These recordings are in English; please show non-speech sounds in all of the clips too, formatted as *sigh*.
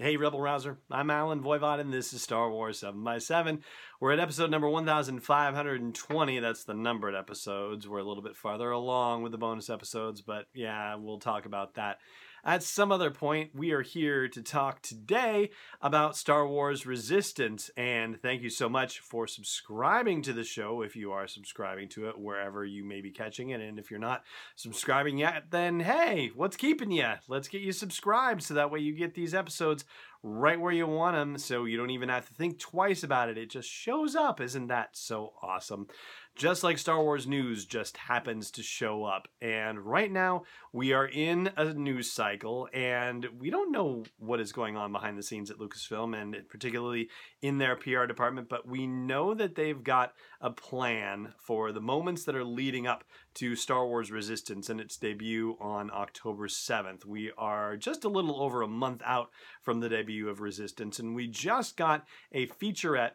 Hey, Rebel Rouser. I'm Allen Voivod, and this is Star Wars 7 by 7 We're at episode number 1520. That's the numbered episodes. We're a little bit farther along with the bonus episodes, but yeah, we'll talk about that at some other point, we are here to talk today about Star Wars Resistance. And thank you so much for subscribing to the show if you are subscribing to it wherever you may be catching it. And if you're not subscribing yet, then hey, what's keeping you? Let's get you subscribed so that way you get these episodes right where you want them so you don't even have to think twice about it. It just shows up. Isn't that so awesome? Just like Star Wars news just happens to show up. And right now, we are in a news cycle, and we don't know what is going on behind the scenes at Lucasfilm, and particularly in their PR department, but we know that they've got a plan for the moments that are leading up to Star Wars Resistance and its debut on October 7th. We are just a little over a month out from the debut of Resistance, and we just got a featurette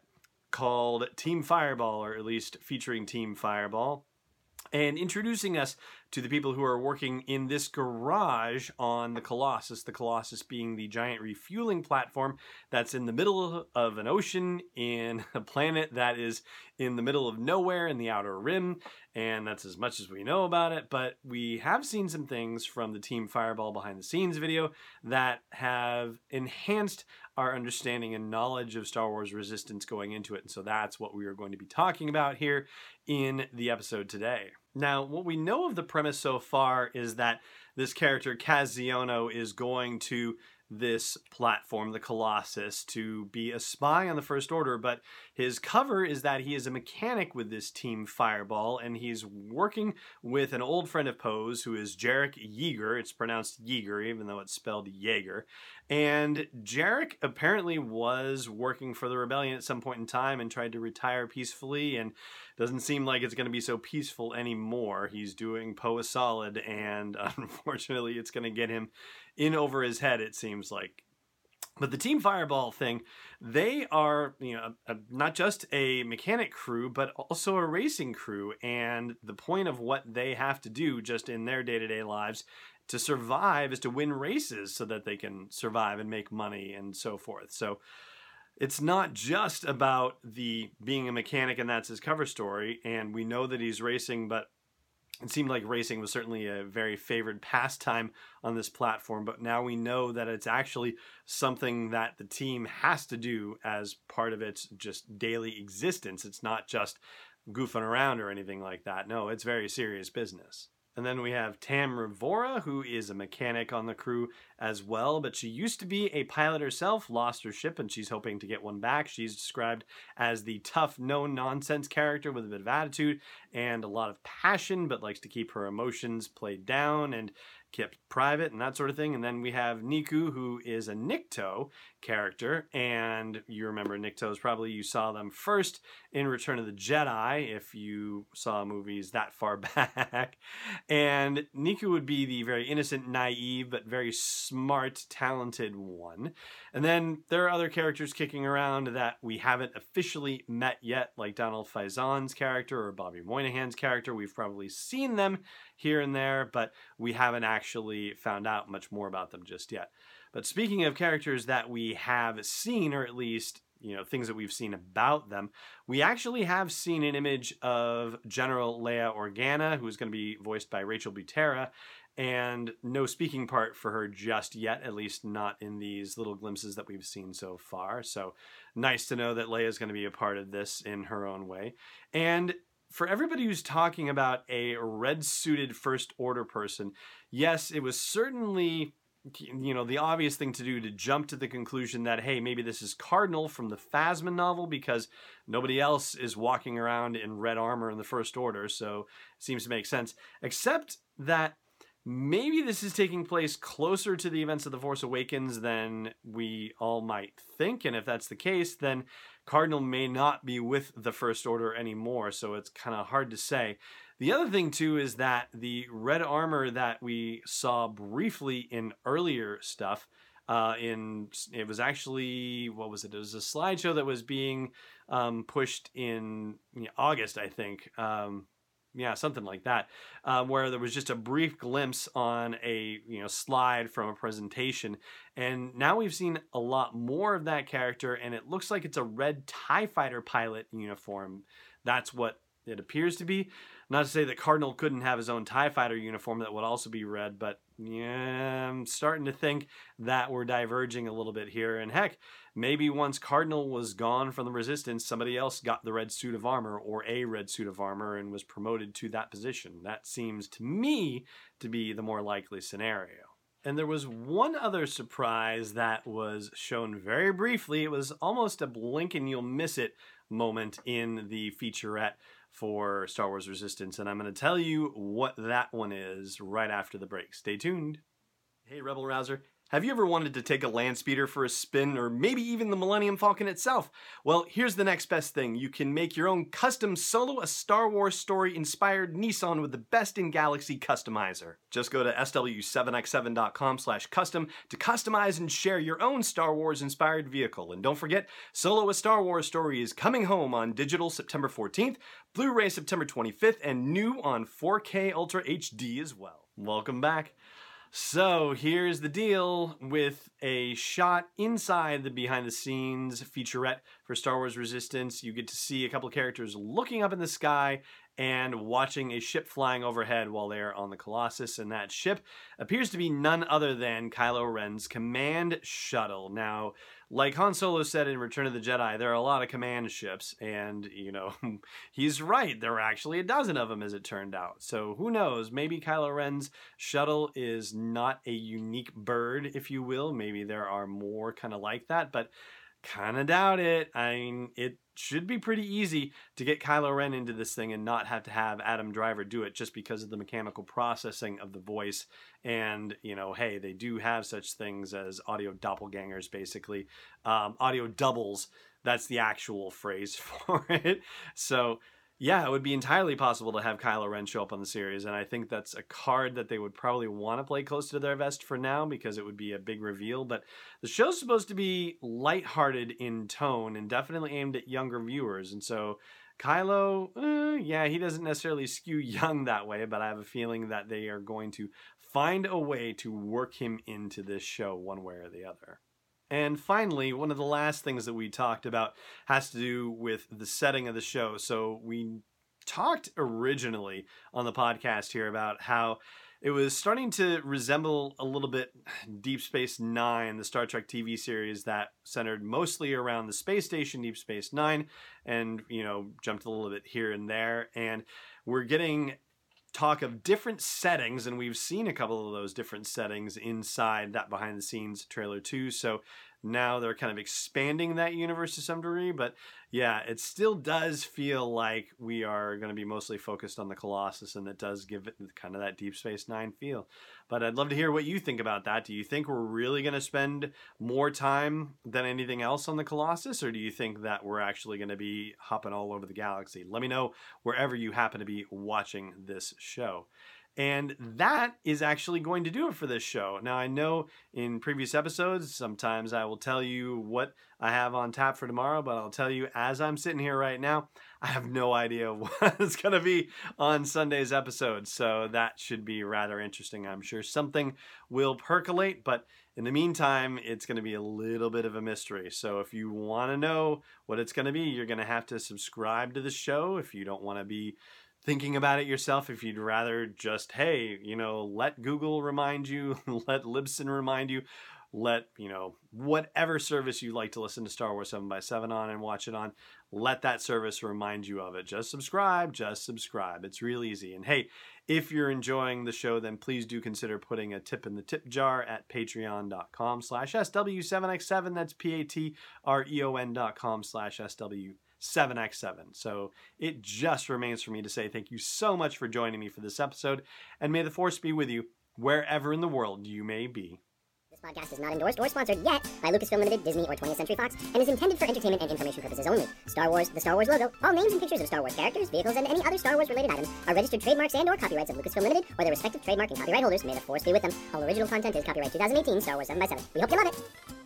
called Team Fireball, or at least featuring Team Fireball, and introducing us to the people who are working in this garage on the Colossus. The Colossus being the giant refueling platform that's in the middle of an ocean in *laughs* a planet that is in the middle of nowhere in the outer rim. And that's as much as we know about it. But we have seen some things from the Team Fireball behind the scenes video that have enhanced our understanding and knowledge of Star Wars Resistance going into it. And so that's what we are going to be talking about here in the episode today. Now, what we know of the premise so far is that this character, Kaz is going to this platform, the Colossus, to be a spy on the First Order, but his cover is that he is a mechanic with this team Fireball, and he's working with an old friend of Poe's who is Jarek Yeager. It's pronounced Yeager, even though it's spelled Jaeger. And Jarek apparently was working for the rebellion at some point in time and tried to retire peacefully, and doesn't seem like it's going to be so peaceful anymore. He's doing Poe solid, and *laughs* unfortunately, it's going to get him in over his head, it seems like. But the Team Fireball thing, they are, you know, a, a, not just a mechanic crew, but also a racing crew. And the point of what they have to do just in their day to day lives to survive is to win races so that they can survive and make money and so forth. So it's not just about the being a mechanic and that's his cover story. And we know that he's racing, but it seemed like racing was certainly a very favored pastime on this platform, but now we know that it's actually something that the team has to do as part of its just daily existence. It's not just goofing around or anything like that. No, it's very serious business. And then we have Tam Ryvora, who is a mechanic on the crew as well, but she used to be a pilot herself, lost her ship, and she's hoping to get one back. She's described as the tough, no nonsense character with a bit of attitude and a lot of passion, but likes to keep her emotions played down and kept private and that sort of thing. And then we have Neeku, who is a Nikto character. And you remember Niktos, probably you saw them first in Return of the Jedi, if you saw movies that far *laughs* back. and Neeku would be the very innocent, naive, but very smart, talented one. And then there are other characters kicking around that we haven't officially met yet, like Donald Faison's character or Bobby Moynihan's character. We've probably seen them here and there, but we haven't actually found out much more about them just yet. But speaking of characters that we have seen, or at least you know things that we've seen about them, we actually have seen an image of General Leia Organa, who is going to be voiced by Rachel Butera, and no speaking part for her just yet, at least not in these little glimpses that we've seen so far. So nice to know that Leia is going to be a part of this in her own way. And for everybody who's talking about a red suited first order person, yes, it was certainly you know the obvious thing to do to jump to the conclusion that hey maybe this is cardinal from the phasma novel because nobody else is walking around in red armor in the first order so it seems to make sense except that maybe this is taking place closer to the events of the force awakens than we all might think and if that's the case then Cardinal may not be with the First Order anymore, so it's kind of hard to say. The other thing, too, is that the red armor that we saw briefly in earlier stuff, uh, in it was actually what was it? It was a slideshow that was being um, pushed in you know, August, I think. Um, yeah, something like that, um, where there was just a brief glimpse on a you know slide from a presentation, and now we've seen a lot more of that character, and it looks like it's a red Tie Fighter pilot uniform. That's what it appears to be. Not to say that Cardinal couldn't have his own TIE fighter uniform that would also be red, but yeah, I'm starting to think that we're diverging a little bit here. And heck, maybe once Cardinal was gone from the Resistance, somebody else got the red suit of armor or a red suit of armor and was promoted to that position. That seems to me to be the more likely scenario. And there was one other surprise that was shown very briefly. It was almost a blink and you'll miss it moment in the featurette for Star Wars Resistance, and I'm going to tell you what that one is right after the break. Stay tuned. Hey, Rebel Rouser. Have you ever wanted to take a land speeder for a spin, or maybe even the Millennium Falcon itself? Well, here's the next best thing. You can make your own custom solo a Star Wars story inspired Nissan with the best in galaxy customizer. Just go to sw7x7.com slash custom to customize and share your own Star Wars inspired vehicle. And don't forget, Solo a Star Wars story is coming home on digital September 14th, Blu-ray September 25th, and new on 4K Ultra HD as well. Welcome back. So here's the deal with a shot inside the behind the scenes featurette for Star Wars Resistance. You get to see a couple characters looking up in the sky and watching a ship flying overhead while they're on the Colossus. And that ship appears to be none other than Kylo Ren's command shuttle. Now, like Han Solo said in Return of the Jedi, there are a lot of command ships, and you know, *laughs* he's right. There were actually a dozen of them, as it turned out. So who knows? Maybe Kylo Ren's shuttle is not a unique bird, if you will. Maybe there are more kind of like that, but kind of doubt it. I mean, it should be pretty easy to get Kylo Ren into this thing and not have to have Adam Driver do it just because of the mechanical processing of the voice. And, you know, hey, they do have such things as audio doppelgangers, basically. Um, audio doubles, that's the actual phrase *laughs* for it. So, yeah, it would be entirely possible to have Kylo Ren show up on the series, and I think that's a card that they would probably want to play close to their vest for now because it would be a big reveal. But the show's supposed to be lighthearted in tone and definitely aimed at younger viewers, and so Kylo, eh, yeah, he doesn't necessarily skew *laughs* young that way, but I have a feeling that they are going to find a way to work him into this show one way or the other. And finally, one of the last things that we talked about has to do with the setting of the show. So we talked originally on the podcast here about how it was starting to resemble a little bit Deep Space Nine, the Star Trek TV series that centered mostly around the space station Deep Space Nine, and you know jumped a little bit here and there. And we're getting talk of different settings, and we've seen a couple of those different settings inside that behind the scenes trailer too. So now they're kind of expanding that universe to some degree, but yeah, it still does feel like we are going to be mostly focused on the Colossus, and it does give it kind of that Deep Space Nine feel. But I'd love to hear what you think about that. Do you think we're really going to spend more time than anything else on the Colossus, or do you think that we're actually going to be hopping all over the galaxy? Let me know wherever you happen to be watching this show. And that is actually going to do it for this show. Now, I know in previous episodes, sometimes I will tell you what I have on tap for tomorrow, but I'll tell you as I'm sitting here right now, I have no idea *laughs* what it's going to be on Sunday's episode. So that should be rather interesting. I'm sure something will percolate, but in the meantime, it's going to be a little bit of a mystery. So if you want to know what it's going to be, you're going to have to subscribe to the show if you don't want to be thinking about it yourself if you'd rather just hey you know let google remind you *laughs* let libsyn remind you let you know whatever service you like to listen to star wars 7 by 7 on and watch it on let that service remind you of it. Just subscribe just subscribe. It's real easy. And hey if you're enjoying the show then please do consider putting a tip in the tip jar at patreon.com slash sw7x7 that's p-a-t-r-e-o-n dot com slash sw 7x7. So it just remains for me to say thank you so much for joining me for this episode, and may the force be with you wherever in the world you may be. This podcast is not endorsed or sponsored yet by Lucasfilm Limited, Disney, or 20th Century Fox, and is intended for entertainment and information purposes only. Star Wars, the Star Wars logo, all names and pictures of Star Wars characters, vehicles, and any other Star Wars related items are registered trademarks and or copyrights of Lucasfilm Limited or their respective trademark and copyright holders. May the force be with them. All original content is copyright 2018 Star Wars 7 by 7 We hope you love it.